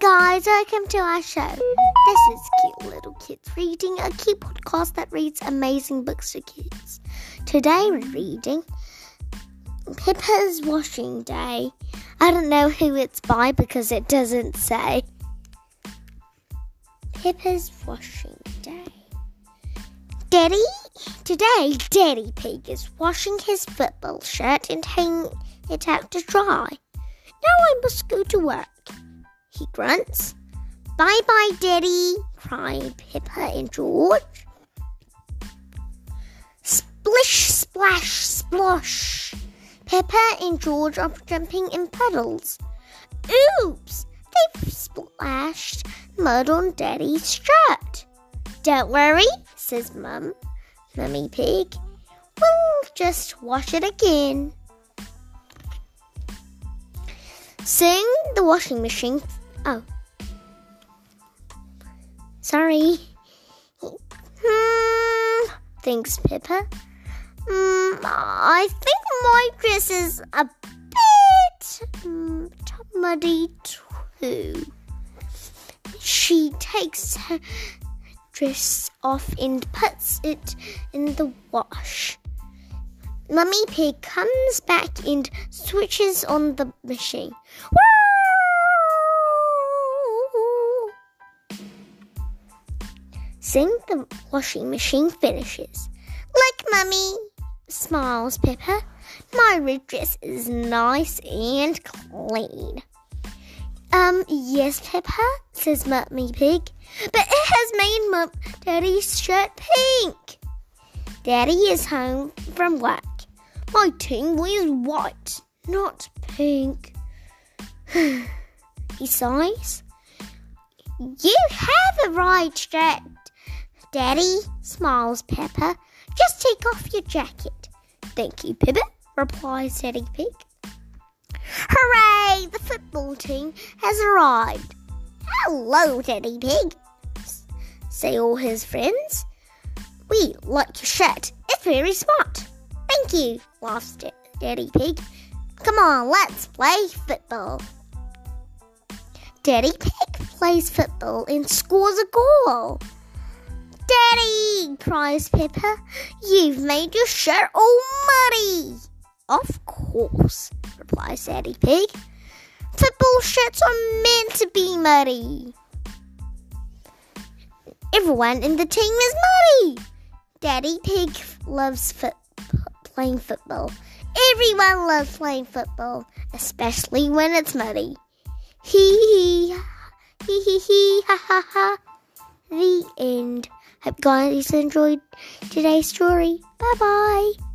guys, welcome to our show. This is Cute Little Kids Reading, a cute podcast that reads amazing books for kids. Today we're reading Peppa's Washing Day. I don't know who it's by because it doesn't say. Peppa's Washing Day. Daddy, today Daddy Pig is washing his football shirt and hanging it out to dry. Now I must go to work he grunts. Bye bye, Daddy, cry Peppa and George. Splish, splash, splosh. Peppa and George are jumping in puddles. Oops, they've splashed mud on Daddy's shirt. Don't worry, says Mum, Mummy Pig. We'll just wash it again. Soon the washing machine Oh. Sorry. Hmm, thanks, Peppa. Hmm, I think my dress is a bit um, muddy too. She takes her dress off and puts it in the wash. Mummy Pig comes back and switches on the machine. Woo! The washing machine finishes. Look, Mummy, smiles Peppa. My red dress is nice and clean. Um, yes, Peppa, says Mummy Pig, but it has made Mum Daddy's shirt pink. Daddy is home from work. My tingle is white, not pink. he sighs. You have a right shirt, Daddy, smiles Peppa. Just take off your jacket. Thank you, Peppa, replies Daddy Pig. Hooray! The football team has arrived. Hello, Daddy Pig, say all his friends. We like your shirt. It's very smart. Thank you, laughs Daddy Pig. Come on, let's play football. Daddy Pig plays football and scores a goal. Daddy, cries Peppa, you've made your shirt all muddy. Of course, replies Daddy Pig. Football shirts are meant to be muddy. Everyone in the team is muddy. Daddy Pig loves foot- playing football. Everyone loves playing football, especially when it's muddy. Hee hee, hee hee hee, ha ha ha. The end. Hope you guys enjoyed today's story. Bye bye.